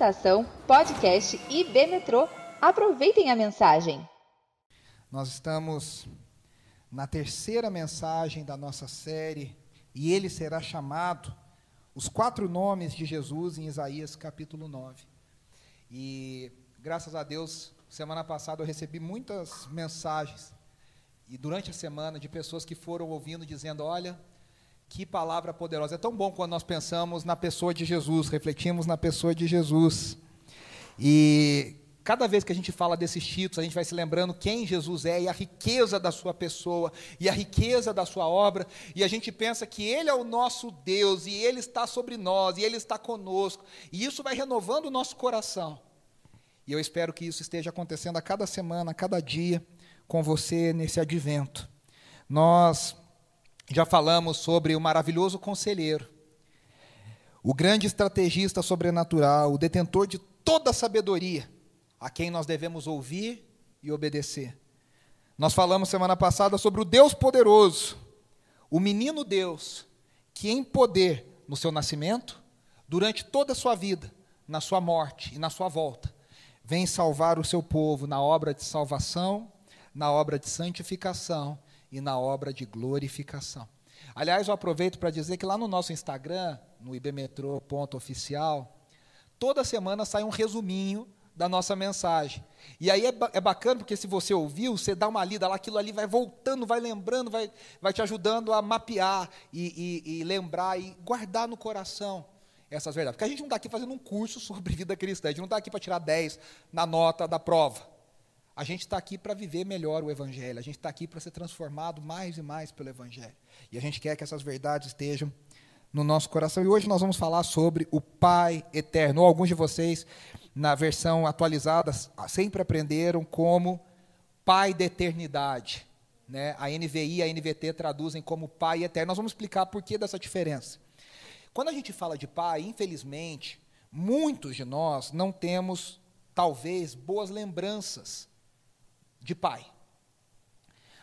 Estação Podcast IB Metrô. Aproveitem a mensagem. Nós estamos na terceira mensagem da nossa série e ele será chamado os quatro nomes de Jesus em Isaías capítulo 9. E graças a Deus, semana passada eu recebi muitas mensagens e durante a semana de pessoas que foram ouvindo dizendo: "Olha, que palavra poderosa. É tão bom quando nós pensamos na pessoa de Jesus, refletimos na pessoa de Jesus. E cada vez que a gente fala desses títulos, a gente vai se lembrando quem Jesus é e a riqueza da sua pessoa e a riqueza da sua obra, e a gente pensa que ele é o nosso Deus e ele está sobre nós e ele está conosco, e isso vai renovando o nosso coração. E eu espero que isso esteja acontecendo a cada semana, a cada dia com você nesse advento. Nós já falamos sobre o maravilhoso conselheiro, o grande estrategista sobrenatural, o detentor de toda a sabedoria, a quem nós devemos ouvir e obedecer. Nós falamos semana passada sobre o Deus poderoso, o menino Deus, que em poder no seu nascimento, durante toda a sua vida, na sua morte e na sua volta, vem salvar o seu povo na obra de salvação, na obra de santificação e na obra de glorificação. Aliás, eu aproveito para dizer que lá no nosso Instagram, no ibmetro.oficial, toda semana sai um resuminho da nossa mensagem. E aí é, é, bacana, porque se você ouviu, você dá uma lida lá, aquilo ali vai voltando, vai lembrando, vai, vai te ajudando a mapear e, e, e lembrar e guardar no coração essas verdades. Porque a gente não está aqui fazendo um curso sobre vida cristã, a gente não está aqui para tirar 10 na nota da prova. A gente está aqui para viver melhor o Evangelho, a gente está aqui para ser transformado mais e mais pelo Evangelho. E a gente quer que essas verdades estejam no nosso coração. E hoje nós vamos falar sobre o Pai eterno. Alguns de vocês, na versão atualizada, sempre aprenderam como Pai da eternidade. Né? A NVI e a NVT traduzem como Pai eterno. Nós vamos explicar por que dessa diferença. Quando a gente fala de Pai, infelizmente, muitos de nós não temos, talvez, boas lembranças de pai.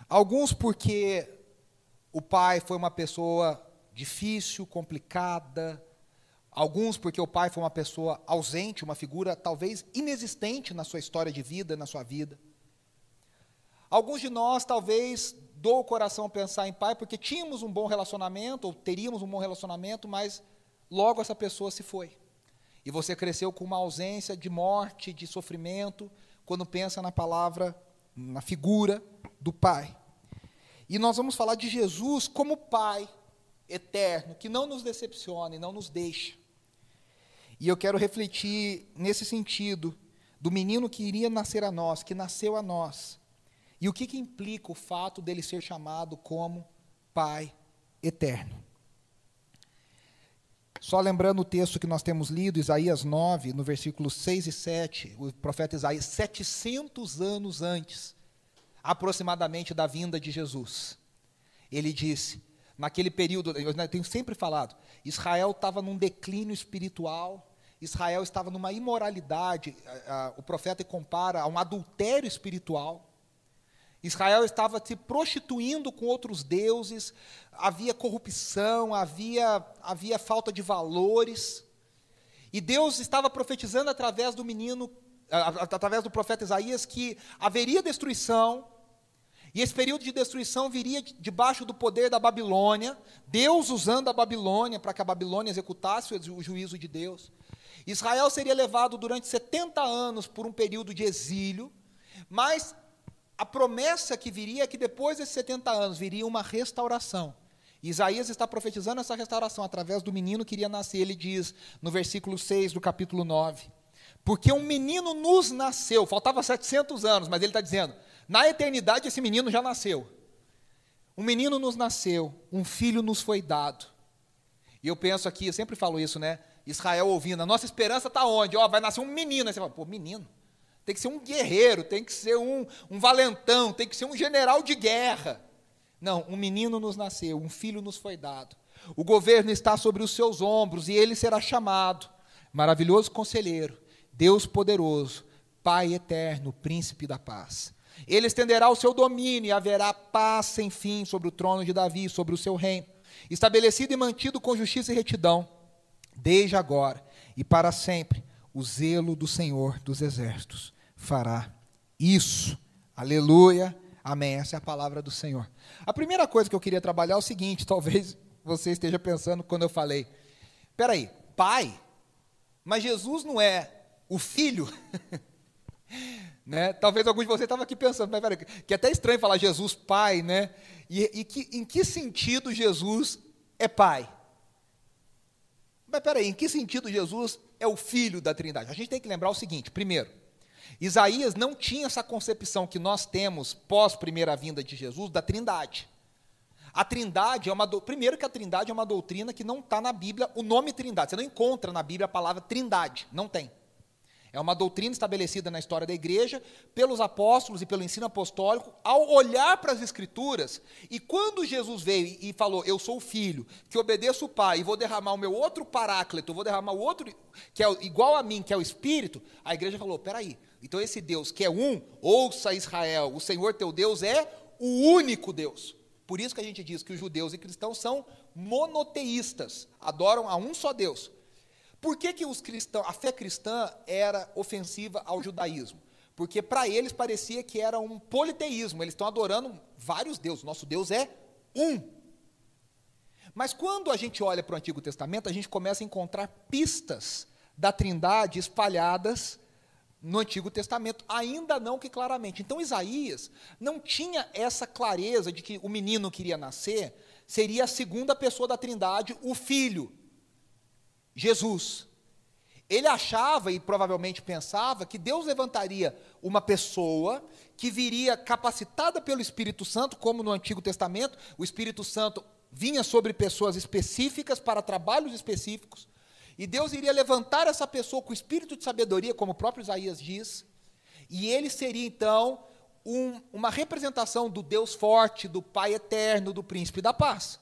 Alguns porque o pai foi uma pessoa difícil, complicada. Alguns porque o pai foi uma pessoa ausente, uma figura talvez inexistente na sua história de vida, na sua vida. Alguns de nós talvez dou o coração a pensar em pai porque tínhamos um bom relacionamento, ou teríamos um bom relacionamento, mas logo essa pessoa se foi. E você cresceu com uma ausência de morte, de sofrimento, quando pensa na palavra na figura do Pai. E nós vamos falar de Jesus como Pai eterno, que não nos decepciona e não nos deixa. E eu quero refletir nesse sentido do menino que iria nascer a nós, que nasceu a nós. E o que, que implica o fato dele ser chamado como Pai eterno. Só lembrando o texto que nós temos lido, Isaías 9, no versículo 6 e 7, o profeta Isaías, 700 anos antes, aproximadamente da vinda de Jesus. Ele disse, naquele período, eu tenho sempre falado, Israel estava num declínio espiritual, Israel estava numa imoralidade, o profeta compara a um adultério espiritual. Israel estava se prostituindo com outros deuses, havia corrupção, havia, havia falta de valores. E Deus estava profetizando através do menino, através do profeta Isaías, que haveria destruição, e esse período de destruição viria debaixo do poder da Babilônia, Deus usando a Babilônia para que a Babilônia executasse o juízo de Deus. Israel seria levado durante 70 anos por um período de exílio, mas a promessa que viria é que depois desses 70 anos viria uma restauração. Isaías está profetizando essa restauração através do menino que iria nascer. Ele diz no versículo 6 do capítulo 9: Porque um menino nos nasceu, faltava 700 anos, mas ele está dizendo: na eternidade esse menino já nasceu. Um menino nos nasceu, um filho nos foi dado. E eu penso aqui, eu sempre falo isso, né? Israel ouvindo, a nossa esperança está onde? Ó, oh, vai nascer um menino. Aí você fala, pô, menino tem que ser um guerreiro, tem que ser um, um valentão, tem que ser um general de guerra. Não, um menino nos nasceu, um filho nos foi dado. O governo está sobre os seus ombros e ele será chamado maravilhoso conselheiro, Deus poderoso, Pai eterno, príncipe da paz. Ele estenderá o seu domínio e haverá paz sem fim sobre o trono de Davi, sobre o seu reino, estabelecido e mantido com justiça e retidão, desde agora e para sempre o zelo do Senhor dos exércitos fará isso. Aleluia. Amém. Essa é a palavra do Senhor. A primeira coisa que eu queria trabalhar é o seguinte: talvez você esteja pensando quando eu falei, peraí, pai, mas Jesus não é o filho? né? Talvez alguns de vocês estavam aqui pensando, mas peraí, que é até estranho falar Jesus pai, né? E, e que, em que sentido Jesus é pai? Mas peraí, em que sentido Jesus é o filho da Trindade? A gente tem que lembrar o seguinte: primeiro, Isaías não tinha essa concepção que nós temos pós primeira vinda de Jesus da Trindade. A Trindade é uma do... primeiro que a Trindade é uma doutrina que não está na Bíblia o nome Trindade. Você não encontra na Bíblia a palavra Trindade, não tem. É uma doutrina estabelecida na história da igreja pelos apóstolos e pelo ensino apostólico ao olhar para as escrituras. E quando Jesus veio e falou: "Eu sou o filho, que obedeço o Pai e vou derramar o meu outro paráclito, vou derramar o outro que é igual a mim, que é o Espírito", a igreja falou: "Peraí, então esse Deus que é um, ouça Israel, o Senhor teu Deus é o único Deus". Por isso que a gente diz que os judeus e cristãos são monoteístas, adoram a um só Deus. Por que, que os cristãos, a fé cristã era ofensiva ao judaísmo? Porque para eles parecia que era um politeísmo, eles estão adorando vários deuses, nosso Deus é um. Mas quando a gente olha para o Antigo Testamento, a gente começa a encontrar pistas da trindade espalhadas no Antigo Testamento, ainda não que claramente. Então Isaías não tinha essa clareza de que o menino que iria nascer seria a segunda pessoa da trindade, o filho. Jesus. Ele achava e provavelmente pensava que Deus levantaria uma pessoa que viria capacitada pelo Espírito Santo, como no Antigo Testamento, o Espírito Santo vinha sobre pessoas específicas para trabalhos específicos, e Deus iria levantar essa pessoa com espírito de sabedoria, como o próprio Isaías diz, e ele seria então um, uma representação do Deus forte, do Pai eterno, do príncipe da paz.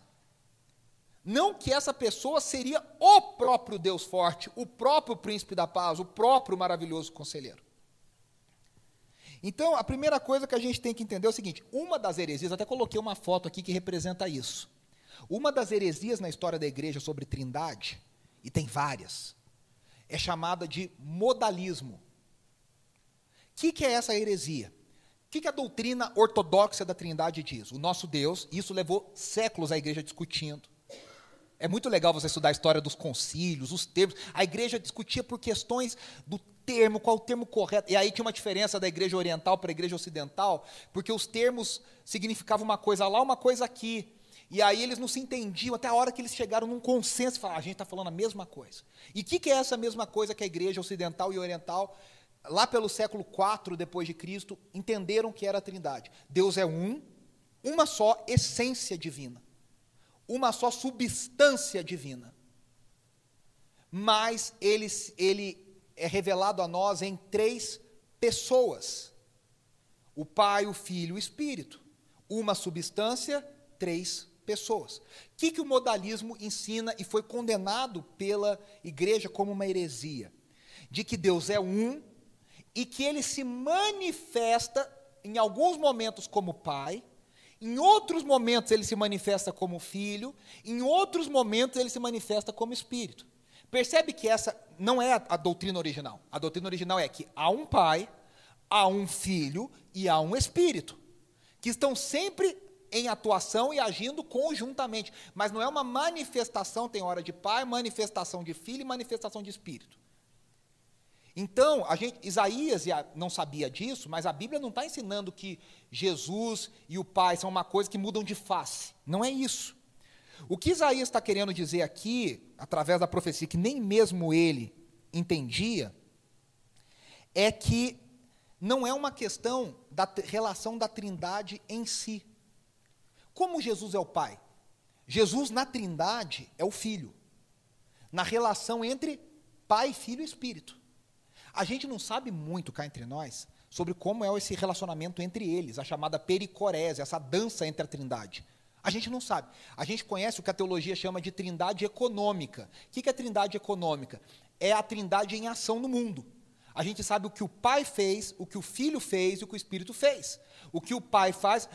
Não que essa pessoa seria o próprio Deus forte, o próprio príncipe da paz, o próprio maravilhoso conselheiro. Então, a primeira coisa que a gente tem que entender é o seguinte: uma das heresias, até coloquei uma foto aqui que representa isso. Uma das heresias na história da igreja sobre trindade, e tem várias, é chamada de modalismo. O que, que é essa heresia? O que, que a doutrina ortodoxa da trindade diz? O nosso Deus, isso levou séculos a igreja discutindo. É muito legal você estudar a história dos concílios, os termos. A igreja discutia por questões do termo, qual o termo correto. E aí tinha uma diferença da igreja oriental para a igreja ocidental, porque os termos significavam uma coisa lá, uma coisa aqui. E aí eles não se entendiam até a hora que eles chegaram num consenso e falaram: a gente está falando a mesma coisa. E o que, que é essa mesma coisa que a igreja ocidental e oriental, lá pelo século IV depois de Cristo, entenderam que era a Trindade? Deus é um, uma só essência divina uma só substância divina. Mas ele, ele é revelado a nós em três pessoas: o Pai, o Filho e o Espírito. Uma substância, três pessoas. O que, que o modalismo ensina e foi condenado pela igreja como uma heresia? De que Deus é um e que ele se manifesta em alguns momentos como Pai, em outros momentos ele se manifesta como filho, em outros momentos ele se manifesta como espírito. Percebe que essa não é a, a doutrina original. A doutrina original é que há um pai, há um filho e há um espírito, que estão sempre em atuação e agindo conjuntamente. Mas não é uma manifestação, tem hora de pai, manifestação de filho e manifestação de espírito. Então, gente, Isaías não sabia disso, mas a Bíblia não está ensinando que Jesus e o Pai são uma coisa que mudam de face. Não é isso. O que Isaías está querendo dizer aqui, através da profecia, que nem mesmo ele entendia, é que não é uma questão da relação da trindade em si. Como Jesus é o Pai? Jesus, na trindade, é o Filho. Na relação entre Pai, Filho e Espírito. A gente não sabe muito cá entre nós sobre como é esse relacionamento entre eles, a chamada pericorese, essa dança entre a trindade. A gente não sabe. A gente conhece o que a teologia chama de trindade econômica. O que é trindade econômica? É a trindade em ação no mundo. A gente sabe o que o Pai fez, o que o Filho fez e o que o Espírito fez. O que o Pai faz.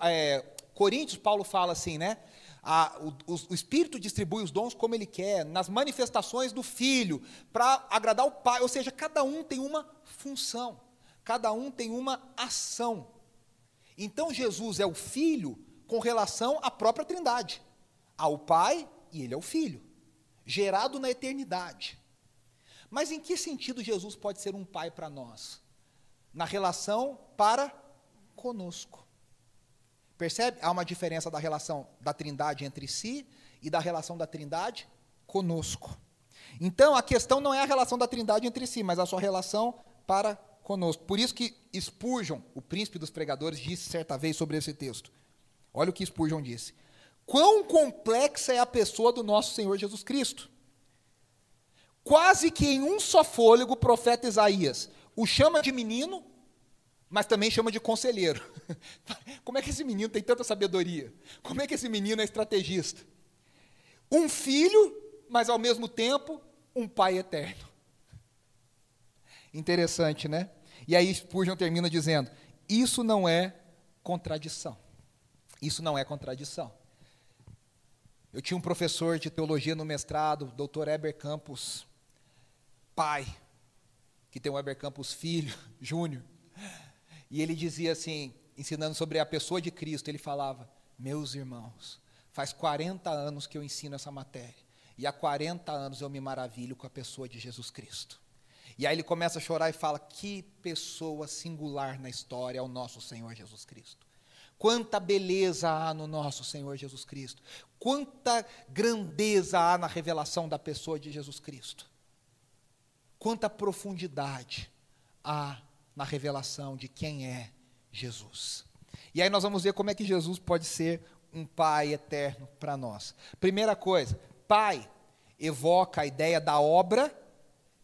É, Coríntios, Paulo fala assim, né? A, o, o, Espírito distribui os dons como ele quer, nas manifestações do Filho, para agradar o Pai. Ou seja, cada um tem uma função, cada um tem uma ação. Então Jesus é o Filho com relação à própria Trindade, ao Pai e ele é o Filho, gerado na eternidade. Mas em que sentido Jesus pode ser um Pai para nós? Na relação para conosco. Percebe? Há uma diferença da relação da Trindade entre si e da relação da Trindade conosco. Então, a questão não é a relação da Trindade entre si, mas a sua relação para conosco. Por isso que Spurgeon, o príncipe dos pregadores, disse certa vez sobre esse texto. Olha o que Spurgeon disse. Quão complexa é a pessoa do nosso Senhor Jesus Cristo. Quase que em um só fôlego o profeta Isaías o chama de menino, mas também chama de conselheiro. Como é que esse menino tem tanta sabedoria? Como é que esse menino é estrategista? Um filho, mas ao mesmo tempo um pai eterno. Interessante, né? E aí Spurgeon termina dizendo: isso não é contradição. Isso não é contradição. Eu tinha um professor de teologia no mestrado, Dr. Eber Campos, pai, que tem o Eber Campos filho, Júnior. E ele dizia assim, ensinando sobre a pessoa de Cristo, ele falava: Meus irmãos, faz 40 anos que eu ensino essa matéria, e há 40 anos eu me maravilho com a pessoa de Jesus Cristo. E aí ele começa a chorar e fala: Que pessoa singular na história é o nosso Senhor Jesus Cristo. Quanta beleza há no nosso Senhor Jesus Cristo. Quanta grandeza há na revelação da pessoa de Jesus Cristo. Quanta profundidade há na revelação de quem é Jesus. E aí nós vamos ver como é que Jesus pode ser um Pai eterno para nós. Primeira coisa, Pai evoca a ideia da obra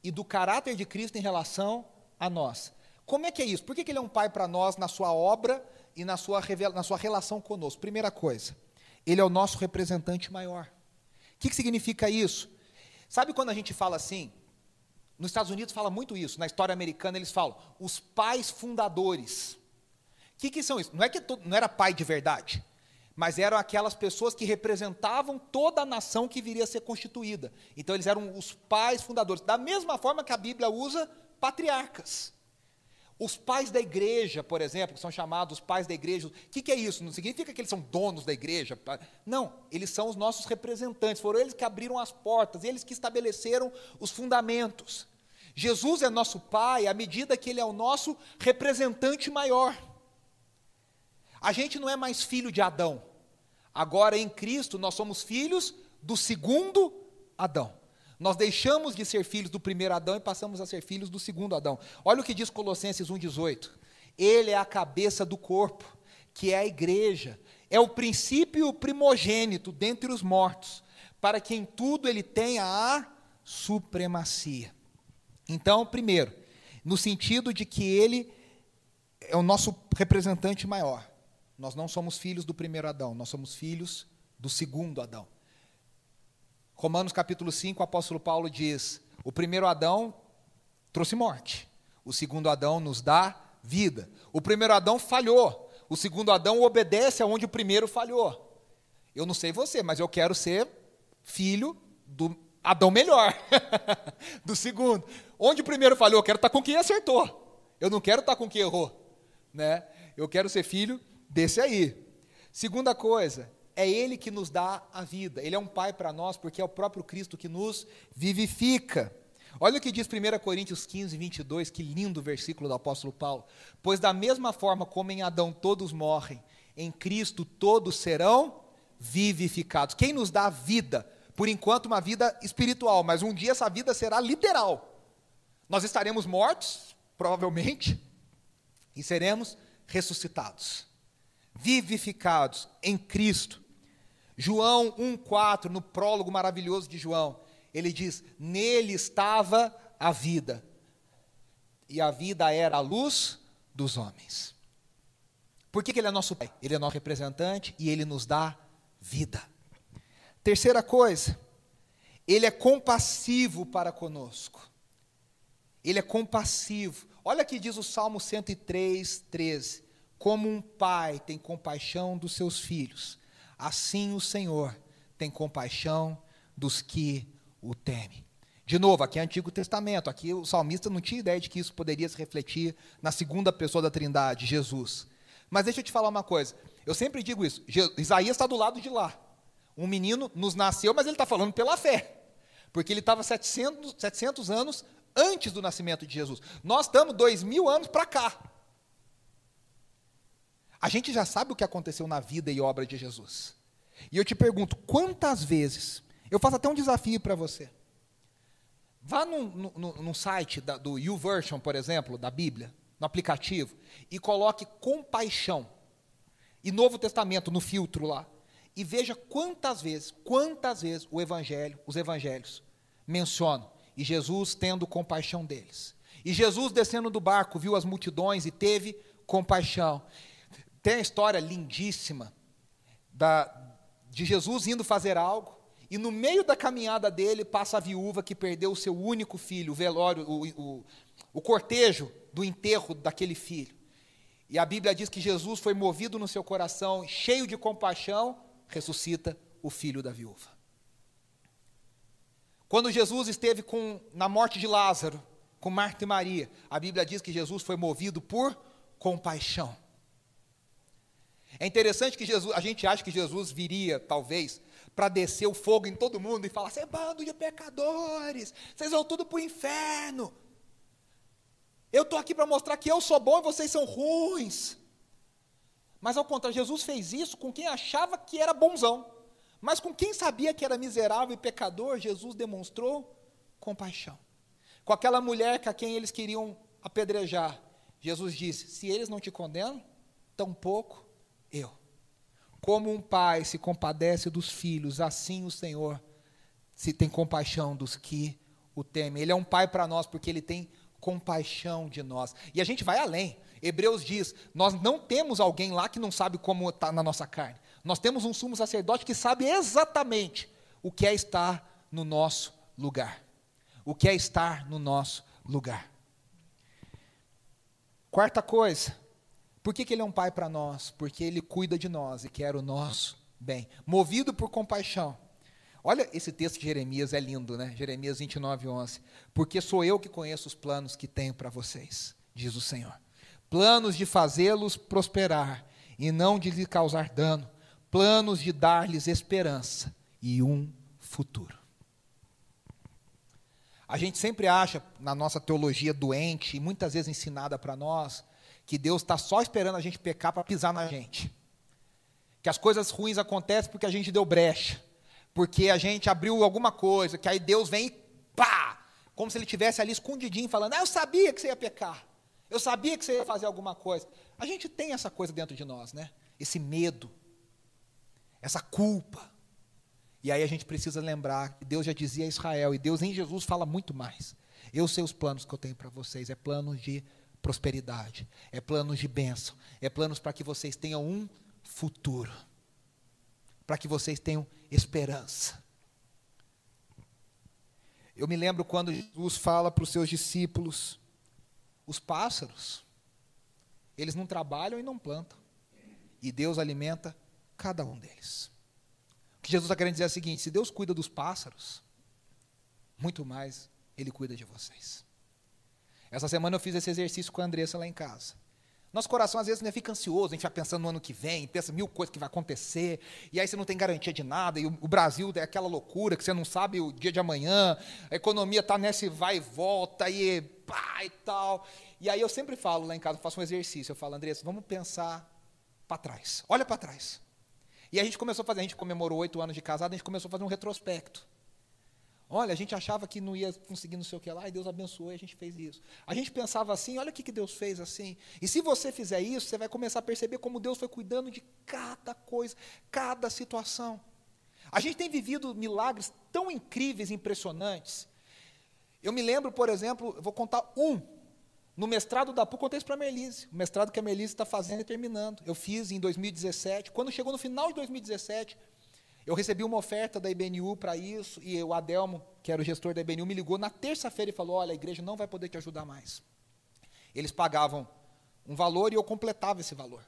e do caráter de Cristo em relação a nós. Como é que é isso? Por que, que ele é um Pai para nós na sua obra e na sua, na sua relação conosco. Primeira coisa, ele é o nosso representante maior. O que, que significa isso? Sabe quando a gente fala assim? Nos Estados Unidos fala muito isso, na história americana eles falam, os pais fundadores. O que, que são isso? Não é que todo, não era pai de verdade, mas eram aquelas pessoas que representavam toda a nação que viria a ser constituída. Então eles eram os pais fundadores. Da mesma forma que a Bíblia usa patriarcas. Os pais da igreja, por exemplo, que são chamados pais da igreja, o que, que, é isso? Não significa que eles são donos da igreja. Não, eles são os nossos representantes. Foram eles que abriram as portas, eles que estabeleceram os fundamentos. Jesus é nosso pai à medida que ele é o nosso representante maior. A gente não é mais filho de Adão. Agora em Cristo nós somos filhos do segundo Adão. Nós deixamos de ser filhos do primeiro Adão e passamos a ser filhos do segundo Adão. Olha o que diz Colossenses 1,18. Ele é a cabeça do corpo, que é a igreja. É o princípio primogênito dentre os mortos, para que em tudo ele tenha a supremacia. Então, primeiro, no sentido de que ele é o nosso representante maior. Nós não somos filhos do primeiro Adão, nós somos filhos do segundo Adão. Romanos capítulo 5, o apóstolo Paulo diz: o primeiro Adão trouxe morte, o segundo Adão nos dá vida. O primeiro Adão falhou, o segundo Adão obedece aonde o primeiro falhou. Eu não sei você, mas eu quero ser filho do Adão melhor, do segundo. Onde o primeiro falhou, eu quero estar com quem acertou. Eu não quero estar com quem errou, né? Eu quero ser filho desse aí. Segunda coisa, é Ele que nos dá a vida. Ele é um Pai para nós, porque é o próprio Cristo que nos vivifica. Olha o que diz 1 Coríntios 15, 22, que lindo versículo do apóstolo Paulo. Pois da mesma forma como em Adão todos morrem, em Cristo todos serão vivificados. Quem nos dá vida? Por enquanto, uma vida espiritual, mas um dia essa vida será literal. Nós estaremos mortos, provavelmente, e seremos ressuscitados, vivificados em Cristo. João 1,4, no prólogo maravilhoso de João, ele diz: Nele estava a vida, e a vida era a luz dos homens. Por que, que ele é nosso pai? Ele é nosso representante e ele nos dá vida. Terceira coisa, ele é compassivo para conosco. Ele é compassivo. Olha que diz o Salmo 103, 13. Como um pai tem compaixão dos seus filhos, assim o Senhor tem compaixão dos que o temem. De novo, aqui é Antigo Testamento, aqui o salmista não tinha ideia de que isso poderia se refletir na segunda pessoa da Trindade, Jesus. Mas deixa eu te falar uma coisa, eu sempre digo isso, Isaías está do lado de lá. Um menino nos nasceu, mas ele está falando pela fé, porque ele estava 700, 700 anos antes do nascimento de Jesus. Nós estamos dois mil anos para cá. A gente já sabe o que aconteceu na vida e obra de Jesus. E eu te pergunto, quantas vezes, eu faço até um desafio para você. Vá num, num, num site da, do YouVersion, por exemplo, da Bíblia, no aplicativo, e coloque compaixão. E Novo Testamento no filtro lá. E veja quantas vezes, quantas vezes o Evangelho, os Evangelhos mencionam. E Jesus tendo compaixão deles. E Jesus descendo do barco, viu as multidões e teve compaixão. Tem a história lindíssima da, de Jesus indo fazer algo, e no meio da caminhada dele passa a viúva que perdeu o seu único filho, o velório, o, o, o cortejo do enterro daquele filho. E a Bíblia diz que Jesus foi movido no seu coração, cheio de compaixão, ressuscita o filho da viúva. Quando Jesus esteve com, na morte de Lázaro, com Marta e Maria, a Bíblia diz que Jesus foi movido por compaixão. É interessante que Jesus, a gente acha que Jesus viria, talvez, para descer o fogo em todo mundo e falar: "Você é bando de pecadores, vocês vão tudo para o inferno. Eu estou aqui para mostrar que eu sou bom e vocês são ruins." Mas ao contrário, Jesus fez isso com quem achava que era bonzão. Mas com quem sabia que era miserável e pecador, Jesus demonstrou compaixão. Com aquela mulher a quem eles queriam apedrejar, Jesus disse: Se eles não te condenam, tampouco eu. Como um pai se compadece dos filhos, assim o Senhor se tem compaixão dos que o temem. Ele é um pai para nós porque ele tem compaixão de nós. E a gente vai além. Hebreus diz: nós não temos alguém lá que não sabe como está na nossa carne. Nós temos um sumo sacerdote que sabe exatamente o que é estar no nosso lugar. O que é estar no nosso lugar. Quarta coisa, por que, que ele é um pai para nós? Porque ele cuida de nós e quer o nosso bem. Movido por compaixão. Olha, esse texto de Jeremias é lindo, né? Jeremias 29, 11. Porque sou eu que conheço os planos que tenho para vocês, diz o Senhor. Planos de fazê-los prosperar e não de lhes causar dano. Planos de dar-lhes esperança e um futuro. A gente sempre acha, na nossa teologia doente, e muitas vezes ensinada para nós, que Deus está só esperando a gente pecar para pisar na gente. Que as coisas ruins acontecem porque a gente deu brecha. Porque a gente abriu alguma coisa, que aí Deus vem e pá! Como se ele tivesse ali escondidinho falando: ah, eu sabia que você ia pecar. Eu sabia que você ia fazer alguma coisa. A gente tem essa coisa dentro de nós, né? Esse medo, essa culpa. E aí a gente precisa lembrar que Deus já dizia a Israel, e Deus em Jesus fala muito mais. Eu sei os planos que eu tenho para vocês, é planos de prosperidade, é planos de bênção, é planos para que vocês tenham um futuro, para que vocês tenham esperança. Eu me lembro quando Jesus fala para os seus discípulos: os pássaros, eles não trabalham e não plantam, e Deus alimenta cada um deles. O que Jesus está querendo dizer é o seguinte: se Deus cuida dos pássaros, muito mais Ele cuida de vocês. Essa semana eu fiz esse exercício com a Andressa lá em casa. Nosso coração às vezes né, fica ansioso, a gente vai pensando no ano que vem, pensa mil coisas que vai acontecer, e aí você não tem garantia de nada, e o, o Brasil é aquela loucura que você não sabe o dia de amanhã, a economia está nesse vai e volta, e pá e tal. E aí eu sempre falo lá em casa, faço um exercício, eu falo, Andressa, vamos pensar para trás, olha para trás. E a gente começou a fazer, a gente comemorou oito anos de casado, a gente começou a fazer um retrospecto. Olha, a gente achava que não ia conseguir não sei o que lá, e Deus abençoou e a gente fez isso. A gente pensava assim, olha o que, que Deus fez assim. E se você fizer isso, você vai começar a perceber como Deus foi cuidando de cada coisa, cada situação. A gente tem vivido milagres tão incríveis, impressionantes. Eu me lembro, por exemplo, vou contar um. No mestrado da PUC, contei isso para a Merlise. O mestrado que a Merlise está fazendo e terminando. Eu fiz em 2017. Quando chegou no final de 2017, eu recebi uma oferta da IBNU para isso, e o Adelmo, que era o gestor da IBNU, me ligou na terça-feira e falou: Olha, a igreja não vai poder te ajudar mais. Eles pagavam um valor e eu completava esse valor.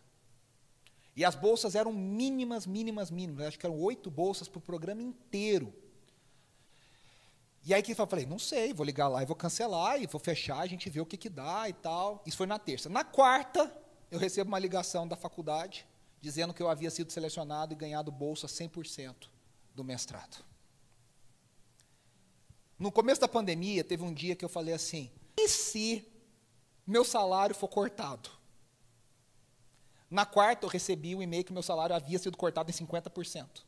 E as bolsas eram mínimas, mínimas, mínimas. Acho que eram oito bolsas para o programa inteiro. E aí que eu falei, não sei, vou ligar lá e vou cancelar, e vou fechar, a gente vê o que, que dá e tal. Isso foi na terça. Na quarta, eu recebo uma ligação da faculdade, dizendo que eu havia sido selecionado e ganhado bolsa 100% do mestrado. No começo da pandemia, teve um dia que eu falei assim: e se meu salário for cortado? Na quarta, eu recebi um e-mail que meu salário havia sido cortado em 50%.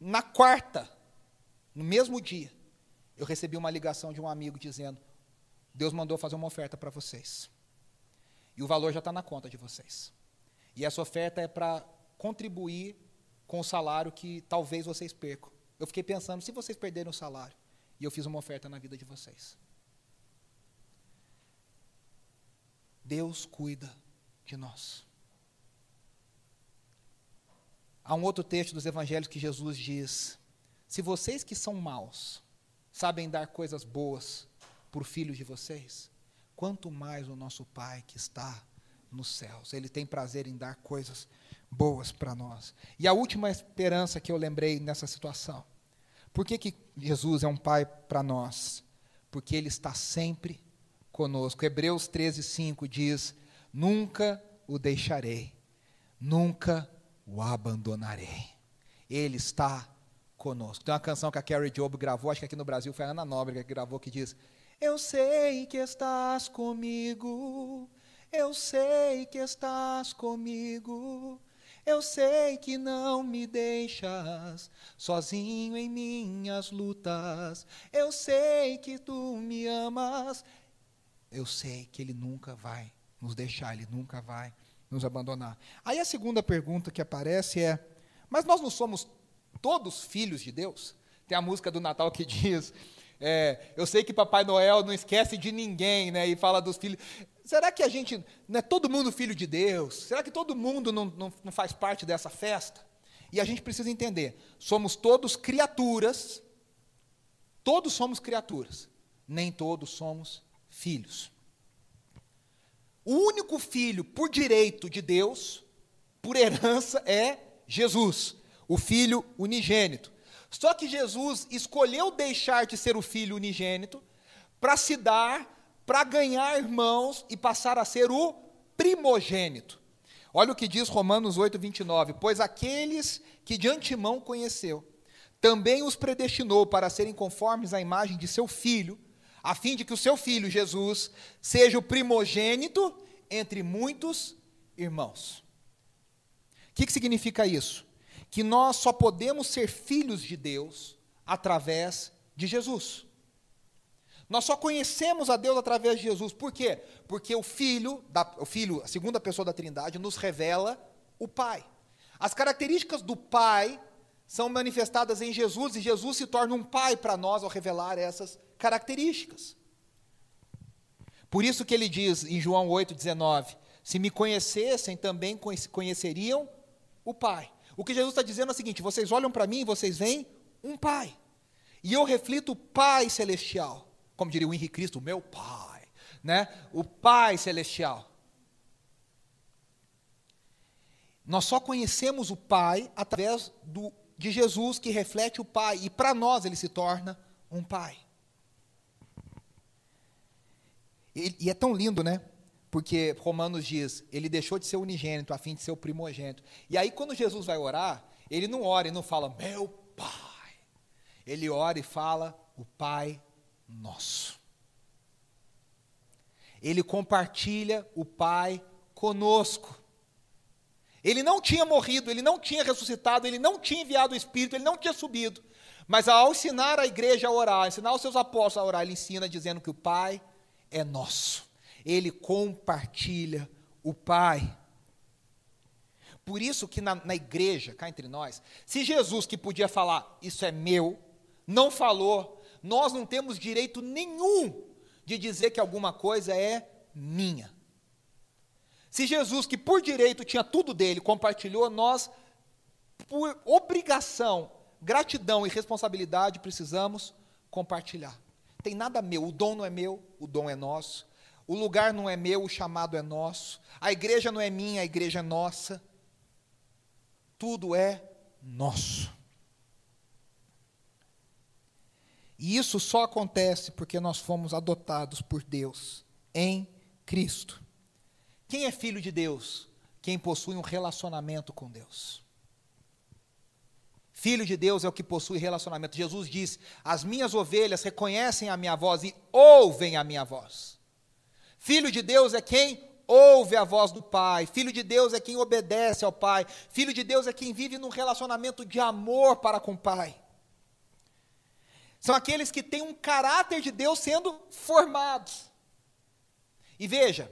Na quarta, no mesmo dia, eu recebi uma ligação de um amigo dizendo: Deus mandou fazer uma oferta para vocês. E o valor já está na conta de vocês. E essa oferta é para contribuir com o salário que talvez vocês percam. Eu fiquei pensando, se vocês perderem o salário, e eu fiz uma oferta na vida de vocês. Deus cuida de nós. Há um outro texto dos evangelhos que Jesus diz: Se vocês que são maus sabem dar coisas boas por filhos de vocês, quanto mais o nosso Pai que está nos céus. Ele tem prazer em dar coisas boas para nós. E a última esperança que eu lembrei nessa situação. Por que, que Jesus é um Pai para nós? Porque Ele está sempre conosco. Hebreus 13, 5 diz: Nunca o deixarei, nunca o abandonarei. Ele está conosco. Tem uma canção que a Carrie Job gravou, acho que aqui no Brasil foi a Ana Nóbrega que gravou, que diz: Eu sei que estás comigo, eu sei que estás comigo, eu sei que não me deixas sozinho em minhas lutas, eu sei que tu me amas, eu sei que Ele nunca vai nos deixar, Ele nunca vai nos abandonar. Aí a segunda pergunta que aparece é: mas nós não somos todos filhos de Deus? Tem a música do Natal que diz: é, eu sei que Papai Noel não esquece de ninguém, né? E fala dos filhos. Será que a gente não é todo mundo filho de Deus? Será que todo mundo não, não, não faz parte dessa festa? E a gente precisa entender: somos todos criaturas, todos somos criaturas, nem todos somos filhos. O único filho por direito de Deus, por herança, é Jesus, o filho unigênito. Só que Jesus escolheu deixar de ser o filho unigênito para se dar, para ganhar irmãos e passar a ser o primogênito. Olha o que diz Romanos 8, 29. Pois aqueles que de antemão conheceu, também os predestinou para serem conformes à imagem de seu filho, a fim de que o seu filho, Jesus, seja o primogênito entre muitos irmãos. O que, que significa isso? Que nós só podemos ser filhos de Deus através de Jesus. Nós só conhecemos a Deus através de Jesus. Por quê? Porque o Filho, da, o Filho, a segunda pessoa da Trindade, nos revela o Pai. As características do Pai são manifestadas em Jesus e Jesus se torna um Pai para nós ao revelar essas características. Por isso que ele diz em João 8,19: Se me conhecessem, também conheceriam o Pai. O que Jesus está dizendo é o seguinte: vocês olham para mim e vocês veem um Pai. E eu reflito o Pai celestial. Como diria o Henrique Cristo, meu Pai. Né? O Pai celestial. Nós só conhecemos o Pai através do, de Jesus que reflete o Pai. E para nós ele se torna um Pai. E, e é tão lindo, né? Porque Romanos diz, ele deixou de ser unigênito a fim de ser o primogênito. E aí, quando Jesus vai orar, ele não ora e não fala, meu Pai. Ele ora e fala, o Pai nosso. Ele compartilha o Pai conosco. Ele não tinha morrido, ele não tinha ressuscitado, ele não tinha enviado o Espírito, ele não tinha subido. Mas ao ensinar a igreja a orar, ensinar os seus apóstolos a orar, ele ensina dizendo que o Pai é nosso. Ele compartilha o Pai. Por isso que na, na, igreja, cá entre nós, se Jesus que podia falar, isso é meu, não falou, nós não temos direito nenhum de dizer que alguma coisa é minha. Se Jesus, que por direito tinha tudo dele, compartilhou, nós, por obrigação, gratidão e responsabilidade, precisamos compartilhar tem nada meu. O dom não é meu, o dom é nosso. O lugar não é meu, o chamado é nosso. A igreja não é minha, a igreja é nossa. Tudo é nosso. E isso só acontece porque nós fomos adotados por Deus em Cristo. Quem é filho de Deus? Quem possui um relacionamento com Deus. Filho de Deus é o que possui relacionamento. Jesus diz: As minhas ovelhas reconhecem a minha voz e ouvem a minha voz. Filho de Deus é quem ouve a voz do Pai. Filho de Deus é quem obedece ao Pai. Filho de Deus é quem vive num relacionamento de amor para com o Pai. São aqueles que têm um caráter de Deus sendo formados. E veja,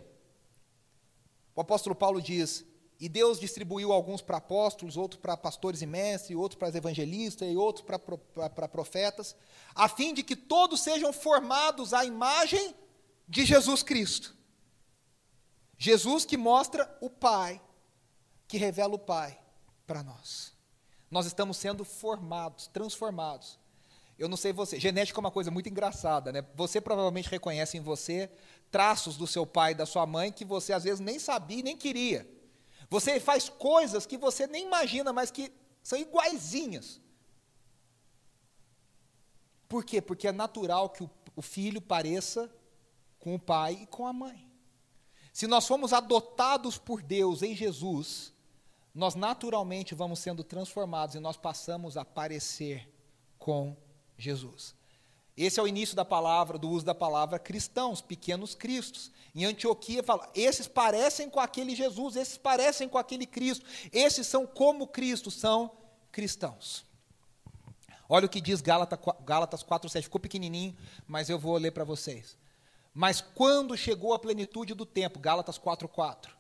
o apóstolo Paulo diz: e Deus distribuiu alguns para apóstolos, outros para pastores e mestres, outros para evangelistas e outros para profetas, a fim de que todos sejam formados à imagem de Jesus Cristo. Jesus que mostra o Pai, que revela o Pai para nós. Nós estamos sendo formados, transformados. Eu não sei você, genética é uma coisa muito engraçada, né? Você provavelmente reconhece em você traços do seu pai e da sua mãe que você às vezes nem sabia e nem queria. Você faz coisas que você nem imagina, mas que são iguaizinhas. Por quê? Porque é natural que o, filho pareça com o pai e com a mãe. Se nós fomos adotados por Deus em Jesus, nós naturalmente vamos sendo transformados e nós passamos a parecer com Jesus. Esse é o início da palavra, do uso da palavra cristãos, pequenos cristos. Em Antioquia fala, esses parecem com aquele Jesus, esses parecem com aquele Cristo, esses são como Cristo, são cristãos. Olha o que diz Gálatas, Gálatas 4,7, ficou pequenininho, mas eu vou ler para vocês. Mas quando chegou a plenitude do tempo, Gálatas 4:4,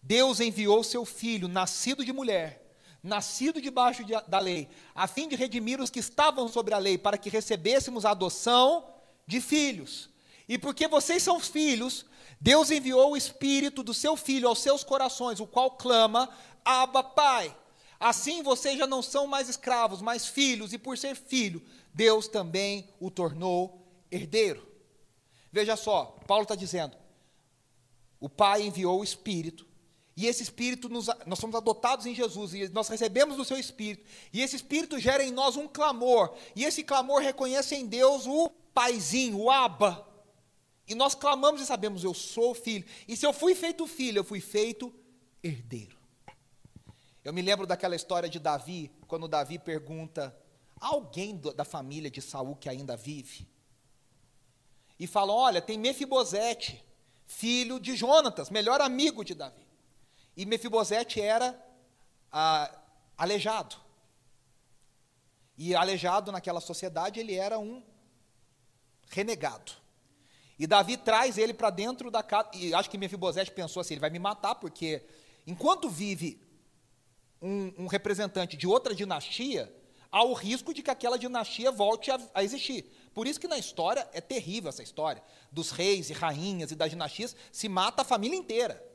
Deus enviou seu filho, nascido de mulher, nascido debaixo de, da lei, a fim de redimir os que estavam sobre a lei, para que recebêssemos a adoção de filhos. E porque vocês são filhos, Deus enviou o espírito do seu filho aos seus corações, o qual clama: Abba, Pai. Assim vocês já não são mais escravos, mas filhos, e por ser filho, Deus também o tornou herdeiro. Veja só, Paulo está dizendo: o Pai enviou o Espírito, e esse Espírito, nos, nós somos adotados em Jesus, e nós recebemos o seu Espírito, e esse Espírito gera em nós um clamor, e esse clamor reconhece em Deus o Paizinho, o Abba. E nós clamamos e sabemos, eu sou filho. E se eu fui feito filho, eu fui feito herdeiro. Eu me lembro daquela história de Davi, quando Davi pergunta: alguém da família de Saul que ainda vive? e falam: olha, tem Mefibosete, filho de Jonatas, melhor amigo de Davi. E Mefibosete era ah, aleijado. E aleijado naquela sociedade, ele era um renegado. E Davi traz ele para dentro da casa. E acho que Mefibosete pensou assim: ele vai me matar, porque enquanto vive um, um representante de outra dinastia, há o risco de que aquela dinastia volte a, a existir. Por isso que na história é terrível essa história dos reis e rainhas e das dinastias, se mata a família inteira.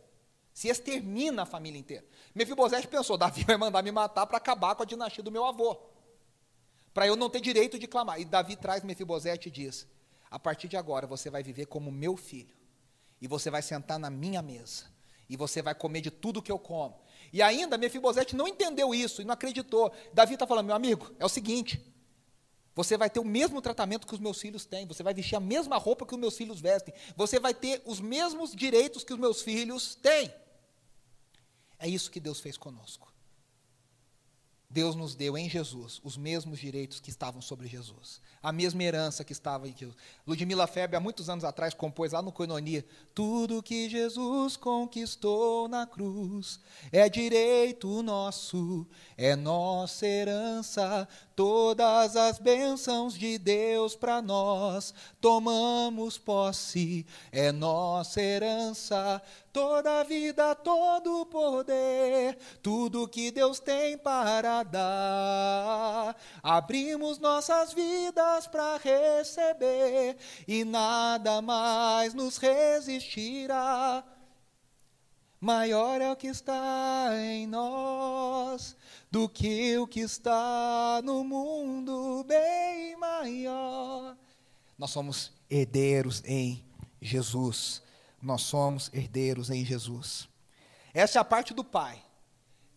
Se extermina a família inteira. Mefibosete pensou, Davi vai mandar me matar para acabar com a dinastia do meu avô. Para eu não ter direito de clamar. E Davi traz Mefibosete e diz: A partir de agora você vai viver como meu filho. E você vai sentar na minha mesa. E você vai comer de tudo que eu como. E ainda Mefibosete não entendeu isso e não acreditou. Davi está falando, meu amigo, é o seguinte: você vai ter o mesmo tratamento que os meus filhos têm, você vai vestir a mesma roupa que os meus filhos vestem, você vai ter os mesmos direitos que os meus filhos têm. É isso que Deus fez conosco. Deus nos deu em Jesus os mesmos direitos que estavam sobre Jesus, a mesma herança que estava em Jesus. Ludmila Febre, há muitos anos atrás, compôs lá no Coinonia: Tudo que Jesus conquistou na cruz é direito nosso, é nossa herança. Todas as bênçãos de Deus para nós tomamos posse, é nossa herança toda vida, todo poder, tudo que Deus tem para dar. Abrimos nossas vidas para receber e nada mais nos resistirá. Maior é o que está em nós do que o que está no mundo, bem maior. Nós somos herdeiros em Jesus nós somos herdeiros em Jesus. Essa é a parte do Pai.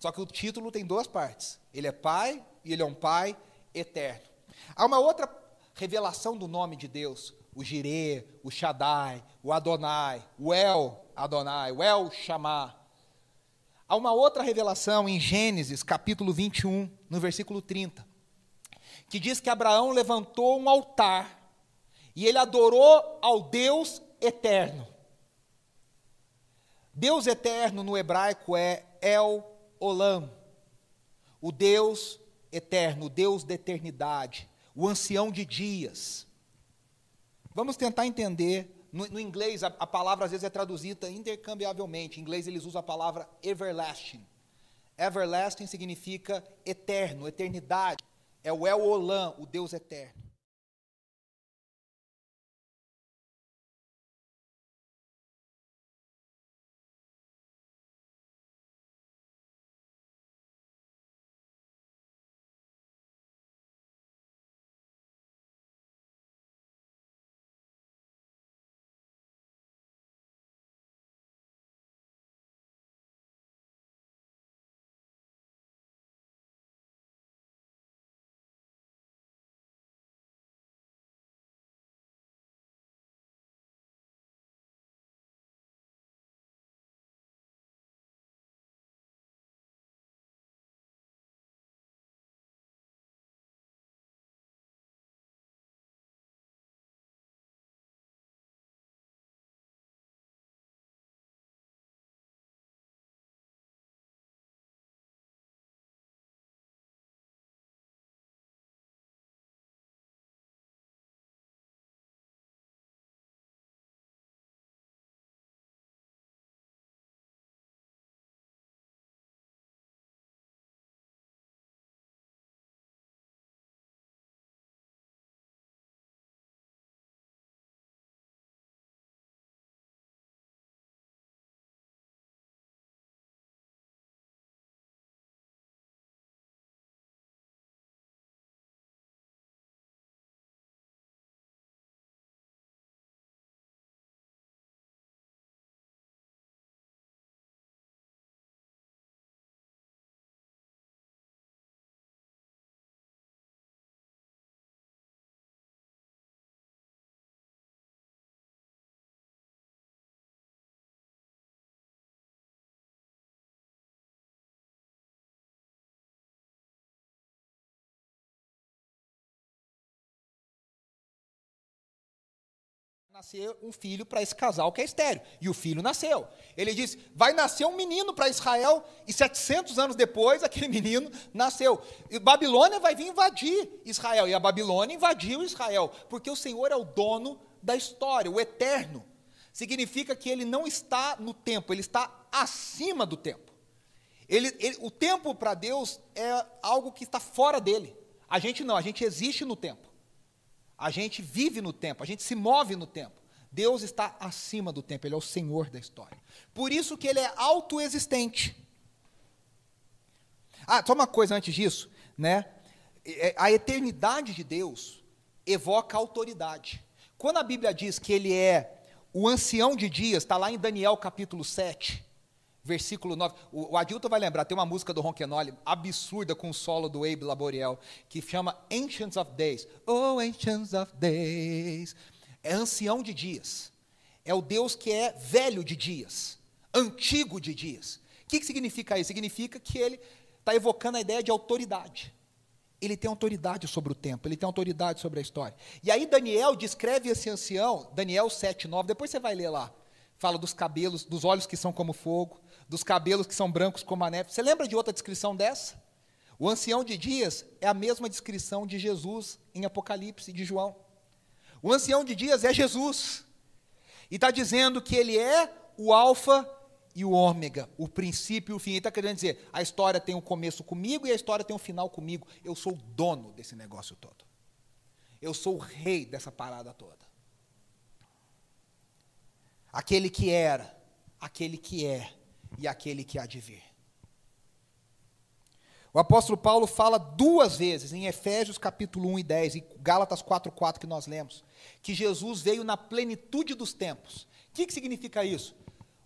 Só que o título tem duas partes. Ele é pai e ele é um pai eterno. Há uma outra revelação do nome de Deus, o Jirê, o Shaddai, o Adonai, o El Adonai, o El Shammah. Há uma outra revelação em Gênesis, capítulo 21, no versículo 30, que diz que Abraão levantou um altar e ele adorou ao Deus eterno. Deus eterno no hebraico é El Olam, o Deus eterno, o Deus da eternidade, o ancião de dias. Vamos tentar entender. No, no inglês, a, a, palavra às vezes é traduzida intercambiavelmente. Em inglês, eles usam a palavra everlasting. Everlasting significa eterno, eternidade. É o El Olam, o Deus eterno. Nascer um filho para esse casal que é estéreo. E o filho nasceu. Ele diz: vai nascer um menino para Israel, e 700 anos depois, aquele menino nasceu. E Babilônia vai vir invadir Israel. E a Babilônia invadiu Israel, porque o Senhor é o dono da história, o eterno. Significa que ele não está no tempo, ele está acima do tempo. Ele, ele, o tempo para Deus é algo que está fora dele. A gente não, a gente existe no tempo. A gente vive no tempo, a gente se move no tempo. Deus está acima do tempo, Ele é o Senhor da história. Por isso que Ele é autoexistente. Ah, só uma coisa antes disso, né? É, a eternidade de Deus evoca autoridade. Quando a Bíblia diz que Ele é o ancião de dias, está lá em Daniel capítulo 7, versículo 9. O, o Adilton vai lembrar, tem uma música do Ronquenoli absurda com o solo do Abe Laboriel, que chama Ancients of Days. Oh, Ancients of Days. É ancião de dias. É o Deus que é velho de dias, antigo de dias. O que, que significa isso? Significa que ele está evocando a ideia de autoridade. Ele tem autoridade sobre o tempo, ele tem autoridade sobre a história. E aí Daniel descreve esse ancião, Daniel 7, 9, depois você vai ler lá. Fala dos cabelos, dos olhos que são como fogo, dos cabelos que são brancos como a neve. Você lembra de outra descrição dessa? O ancião de dias é a mesma descrição de Jesus em Apocalipse de João. O ancião de dias é Jesus. E está dizendo que ele é o Alfa e o Ômega, o princípio e o fim. Ele está querendo dizer: a história tem um começo comigo e a história tem um final comigo. Eu sou o dono desse negócio todo. Eu sou o rei dessa parada toda. Aquele que era, aquele que é e aquele que há de vir. O apóstolo Paulo fala duas vezes, em Efésios capítulo 1 e 10, e Gálatas 4, 4 que nós lemos, que Jesus veio na plenitude dos tempos. O que, que significa isso?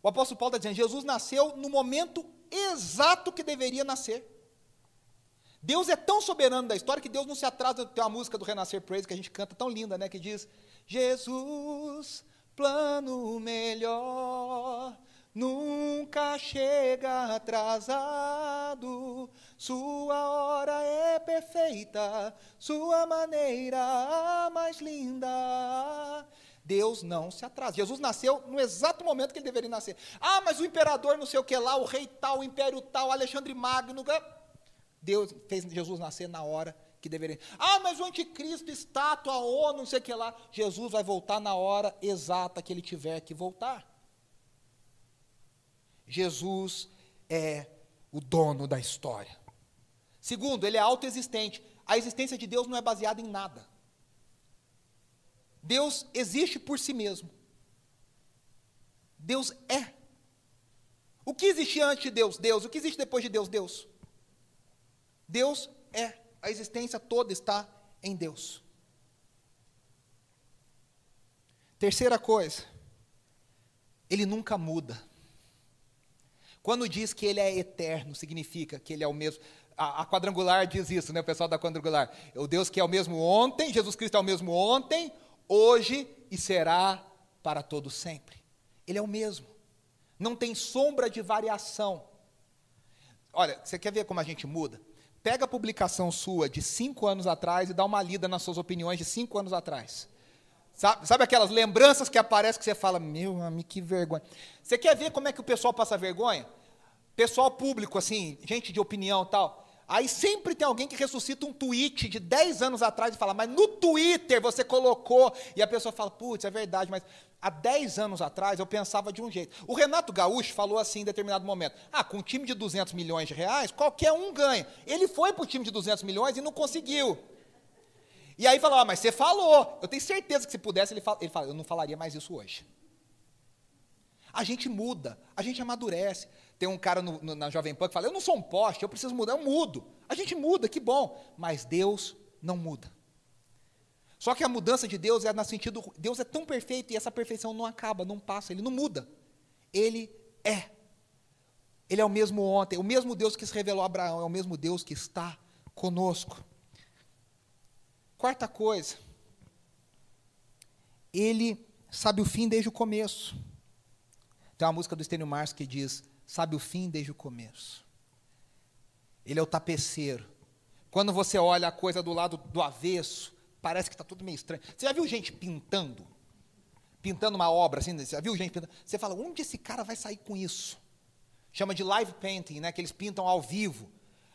O apóstolo Paulo está dizendo: Jesus nasceu no momento exato que deveria nascer. Deus é tão soberano da história que Deus não se atrasa. Tem uma música do Renascer Praise que a gente canta tão linda, né? Que diz: Jesus, plano melhor, nunca chega atrasado. Sua hora é perfeita, sua maneira mais linda. Deus não se atrasa. Jesus nasceu no exato momento que ele deveria nascer. Ah, mas o imperador não sei o que lá, o rei tal, o império tal, Alexandre Magno. Deus fez Jesus nascer na hora que deveria. Ah, mas o anticristo, estátua, ONU, não sei o que lá. Jesus vai voltar na hora exata que ele tiver que voltar. Jesus é o dono da história. Segundo, ele é autoexistente. A existência de Deus não é baseada em nada. Deus existe por si mesmo. Deus é. O que existia antes de Deus? Deus. O que existe depois de Deus? Deus. Deus é. A existência toda está em Deus. Terceira coisa, ele nunca muda. Quando diz que ele é eterno, significa que ele é o mesmo. A, a, quadrangular diz isso, né? O pessoal da quadrangular. O Deus que é o mesmo ontem, Jesus Cristo é o mesmo ontem, hoje e será para todo sempre. Ele é o mesmo. Não tem sombra de variação. Olha, você quer ver como a gente muda? Pega a publicação sua de cinco anos atrás e dá uma lida nas suas opiniões de cinco anos atrás. Sabe, sabe aquelas lembranças que aparecem que você fala, meu amigo, que vergonha. Você quer ver como é que o pessoal passa vergonha? Pessoal público, assim, gente de opinião tal. Aí sempre tem alguém que ressuscita um tweet de 10 anos atrás e fala, mas no Twitter você colocou. E a pessoa fala, putz, é verdade, mas há 10 anos atrás eu pensava de um jeito. O Renato Gaúcho falou assim em determinado momento: ah, com um time de 200 milhões de reais, qualquer um ganha. Ele foi para o time de 200 milhões e não conseguiu. E aí falou, ah, mas você falou. Eu tenho certeza que se pudesse, ele fala, ele fala eu não falaria mais isso hoje. A gente muda, a gente amadurece. Tem um cara no, no, na Jovem Pan que fala: Eu não sou um poste, eu preciso mudar, eu mudo. A gente muda, que bom. Mas Deus não muda. Só que a mudança de Deus é no sentido: Deus é tão perfeito e essa perfeição não acaba, não passa, ele não muda. Ele é. Ele é o mesmo ontem, o mesmo Deus que se revelou a Abraão, é o mesmo Deus que está conosco. Quarta coisa, ele sabe o fim desde o começo. Tem uma música do Estênio Mars que diz: sabe o fim desde o começo. Ele é o tapeceiro. Quando você olha a coisa do lado do avesso, parece que está tudo meio estranho. Você já viu gente pintando? Pintando uma obra, assim, você já viu gente pintando? Você fala, onde esse cara vai sair com isso? Chama de live painting, né, que eles pintam ao vivo.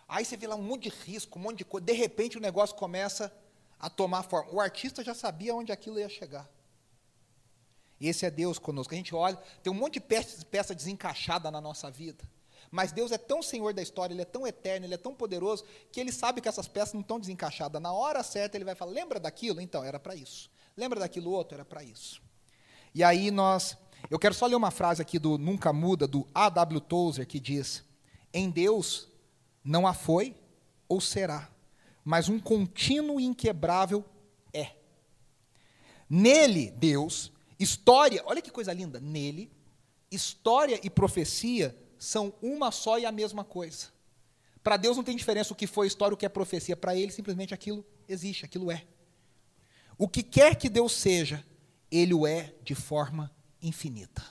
Aí você vê lá um monte de risco, um monte de coisa. De repente o negócio começa a tomar forma. O artista já sabia onde aquilo ia chegar. Esse é Deus conosco. A gente olha, tem um monte de peça, peça desencaixada na nossa vida. Mas Deus é tão senhor da história, Ele é tão eterno, Ele é tão poderoso, que Ele sabe que essas peças não estão desencaixadas. Na hora certa, Ele vai falar: lembra daquilo? Então, era para isso. Lembra daquilo outro? Era para isso. E aí nós. Eu quero só ler uma frase aqui do Nunca Muda, do A.W. Tozer, que diz: Em Deus não há foi ou será, mas um contínuo e inquebrável é. Nele, Deus, História, olha que coisa linda, nele, história e profecia são uma só e a mesma coisa. Para Deus não tem diferença o que foi história, o que é profecia. Para Ele, simplesmente aquilo existe, aquilo é. O que quer que Deus seja, Ele o é de forma infinita.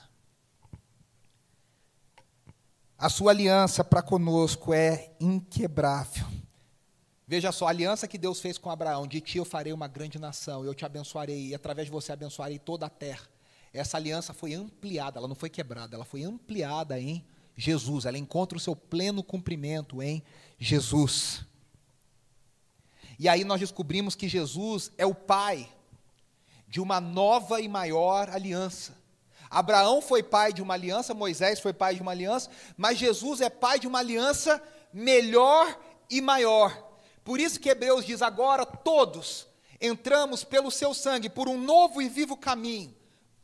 A sua aliança para conosco é inquebrável. Veja só, a aliança que Deus fez com Abraão: de ti eu farei uma grande nação, eu te abençoarei, e através de você abençoarei toda a terra. Essa aliança foi ampliada, ela não foi quebrada, ela foi ampliada em Jesus. Ela encontra o seu pleno cumprimento em Jesus. E aí nós descobrimos que Jesus é o pai de uma nova e maior aliança. Abraão foi pai de uma aliança, Moisés foi pai de uma aliança, mas Jesus é pai de uma aliança melhor e maior. Por isso que Hebreus diz: agora todos entramos pelo seu sangue, por um novo e vivo caminho,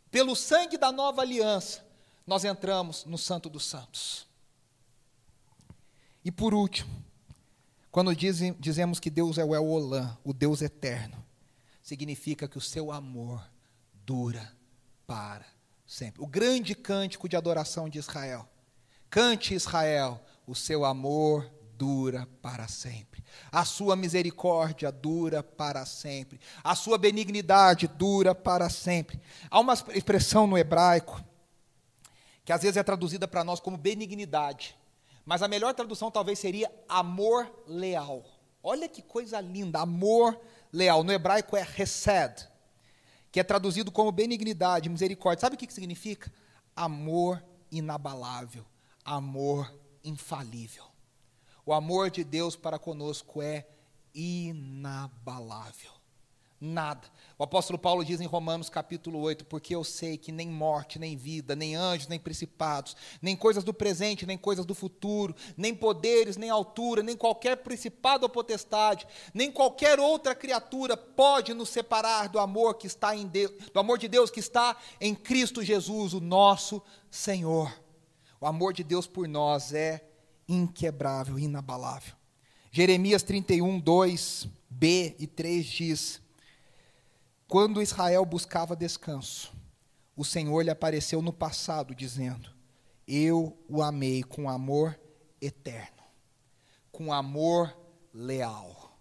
pelo sangue da nova aliança, nós entramos no Santo dos Santos. E por último, quando dizem, dizemos que Deus é o El o Deus eterno, significa que o seu amor dura para sempre. O grande cântico de adoração de Israel. Cante, Israel, o seu amor dura para sempre. A sua misericórdia dura para sempre. A sua benignidade dura para sempre. Há uma expressão no hebraico que às vezes é traduzida para nós como benignidade, mas a melhor tradução talvez seria amor leal. Olha que coisa linda, amor leal. No hebraico é hesed, que é traduzido como benignidade, misericórdia. Sabe o que, que significa? Amor inabalável, amor infalível. O amor de Deus para conosco é inabalável. Nada. O apóstolo Paulo diz em Romanos capítulo 8: Porque eu sei que nem morte, nem vida, nem anjos, nem principados, nem coisas do presente, nem coisas do futuro, nem poderes, nem altura, nem qualquer principado ou potestade, nem qualquer outra criatura pode nos separar do amor que está em Deus, do amor de Deus que está em Cristo Jesus, o nosso Senhor. O amor de Deus por nós é inquebrável, inabalável. Jeremias 31, 2, B e 3 diz: quando Israel buscava descanso, o Senhor lhe apareceu no passado, dizendo: Eu o amei com amor eterno, com amor leal,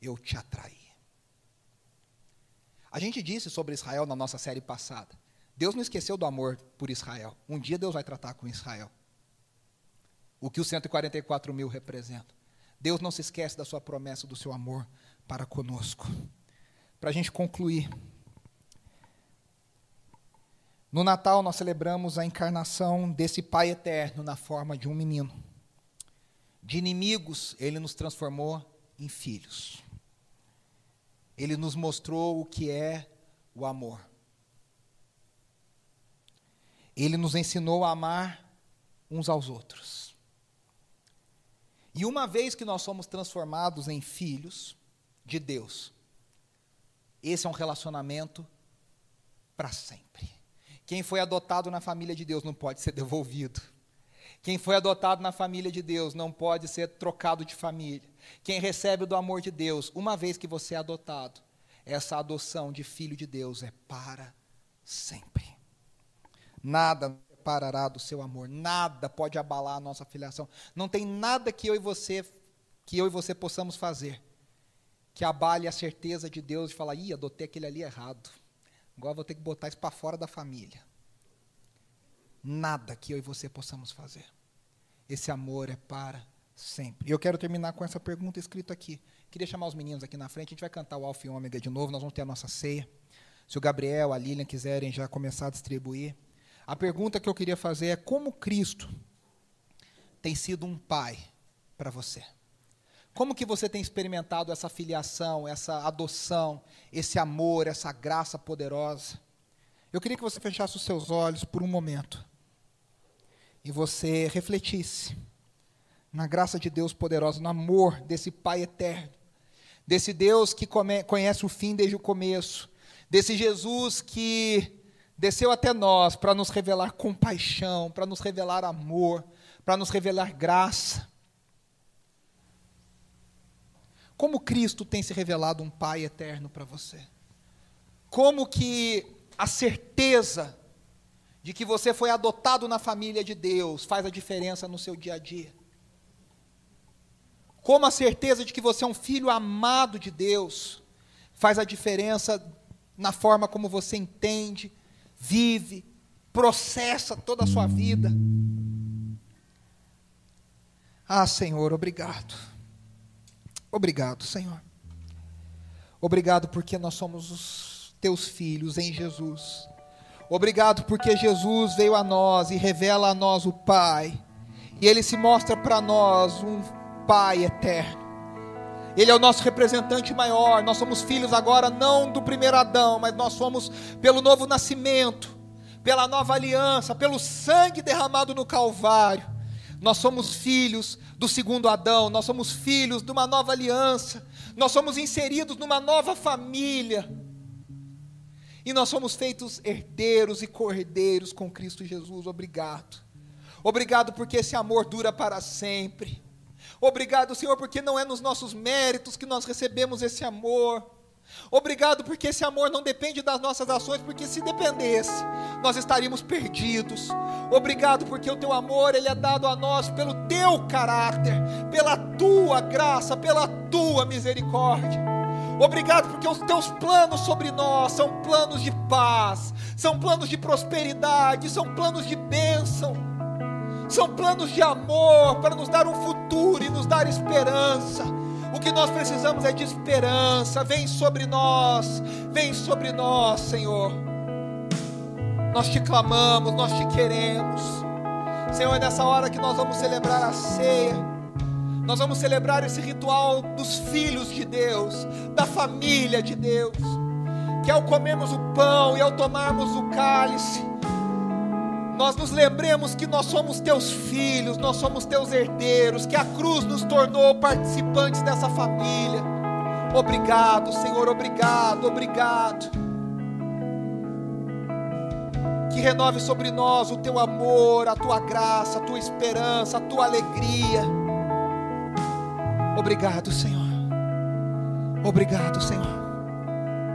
eu te atraí. A gente disse sobre Israel na nossa série passada. Deus não esqueceu do amor por Israel. Um dia Deus vai tratar com Israel. O que os 144 mil representam. Deus não se esquece da sua promessa, do seu amor para conosco para a gente concluir. No Natal, nós celebramos a encarnação desse Pai eterno na forma de um menino. De inimigos, ele nos transformou em filhos. Ele nos mostrou o que é o amor. Ele nos ensinou a amar uns aos outros. E uma vez que nós somos transformados em filhos de Deus, esse é um relacionamento para sempre. Quem foi adotado na família de Deus não pode ser devolvido. Quem foi adotado na família de Deus não pode ser trocado de família. Quem recebe do amor de Deus, uma vez que você é adotado, essa adoção de filho de Deus é para sempre. Nada parará do seu amor, nada pode abalar a nossa filiação. Não tem nada que eu e você que eu e você possamos fazer que abale a certeza de Deus de falar, ih, adotei aquele ali errado. Agora vou ter que botar isso para fora da família. Nada que eu e você possamos fazer. Esse amor é para sempre. E eu quero terminar com essa pergunta escrita aqui. Queria chamar os meninos aqui na frente, a gente vai cantar o Alfa e Ômega de novo, nós vamos ter a nossa ceia. Se o Gabriel, a Lilian quiserem já começar a distribuir. A pergunta que eu queria fazer é como Cristo tem sido um pai para você? Como que você tem experimentado essa filiação, essa adoção, esse amor, essa graça poderosa? Eu queria que você fechasse os seus olhos por um momento e você refletisse na graça de Deus poderosa, no amor desse Pai eterno, desse Deus que come, conhece o fim desde o começo, desse Jesus que desceu até nós para nos revelar compaixão, para nos revelar amor, para nos revelar graça. Como Cristo tem se revelado um Pai eterno para você? Como que a certeza de que você foi adotado na família de Deus faz a diferença no seu dia a dia? Como a certeza de que você é um filho amado de Deus faz a diferença na forma como você entende, vive, processa toda a sua vida? Ah, Senhor, obrigado. Obrigado, Senhor. Obrigado porque nós somos os teus filhos em Jesus. Obrigado porque Jesus veio a nós e revela a nós o Pai. E ele se mostra para nós um Pai eterno. Ele é o nosso representante maior. Nós somos filhos agora não do primeiro Adão, mas nós somos pelo novo nascimento, pela nova aliança, pelo sangue derramado no Calvário. Nós somos filhos do segundo Adão, nós somos filhos de uma nova aliança, nós somos inseridos numa nova família. E nós somos feitos herdeiros e cordeiros com Cristo Jesus. Obrigado. Obrigado porque esse amor dura para sempre. Obrigado, Senhor, porque não é nos nossos méritos que nós recebemos esse amor, Obrigado porque esse amor não depende das nossas ações, porque se dependesse, nós estaríamos perdidos. Obrigado porque o teu amor ele é dado a nós pelo teu caráter, pela tua graça, pela tua misericórdia. Obrigado porque os teus planos sobre nós são planos de paz, são planos de prosperidade, são planos de bênção, são planos de amor para nos dar um futuro e nos dar esperança. O que nós precisamos é de esperança. Vem sobre nós, vem sobre nós, Senhor. Nós te clamamos, nós te queremos. Senhor, é nessa hora que nós vamos celebrar a ceia. Nós vamos celebrar esse ritual dos filhos de Deus, da família de Deus. Que ao comermos o pão e ao tomarmos o cálice, nós nos lembremos que nós somos teus filhos, nós somos teus herdeiros, que a cruz nos tornou participantes dessa família. Obrigado, Senhor, obrigado, obrigado. Que renove sobre nós o teu amor, a tua graça, a tua esperança, a tua alegria. Obrigado, Senhor. Obrigado, Senhor.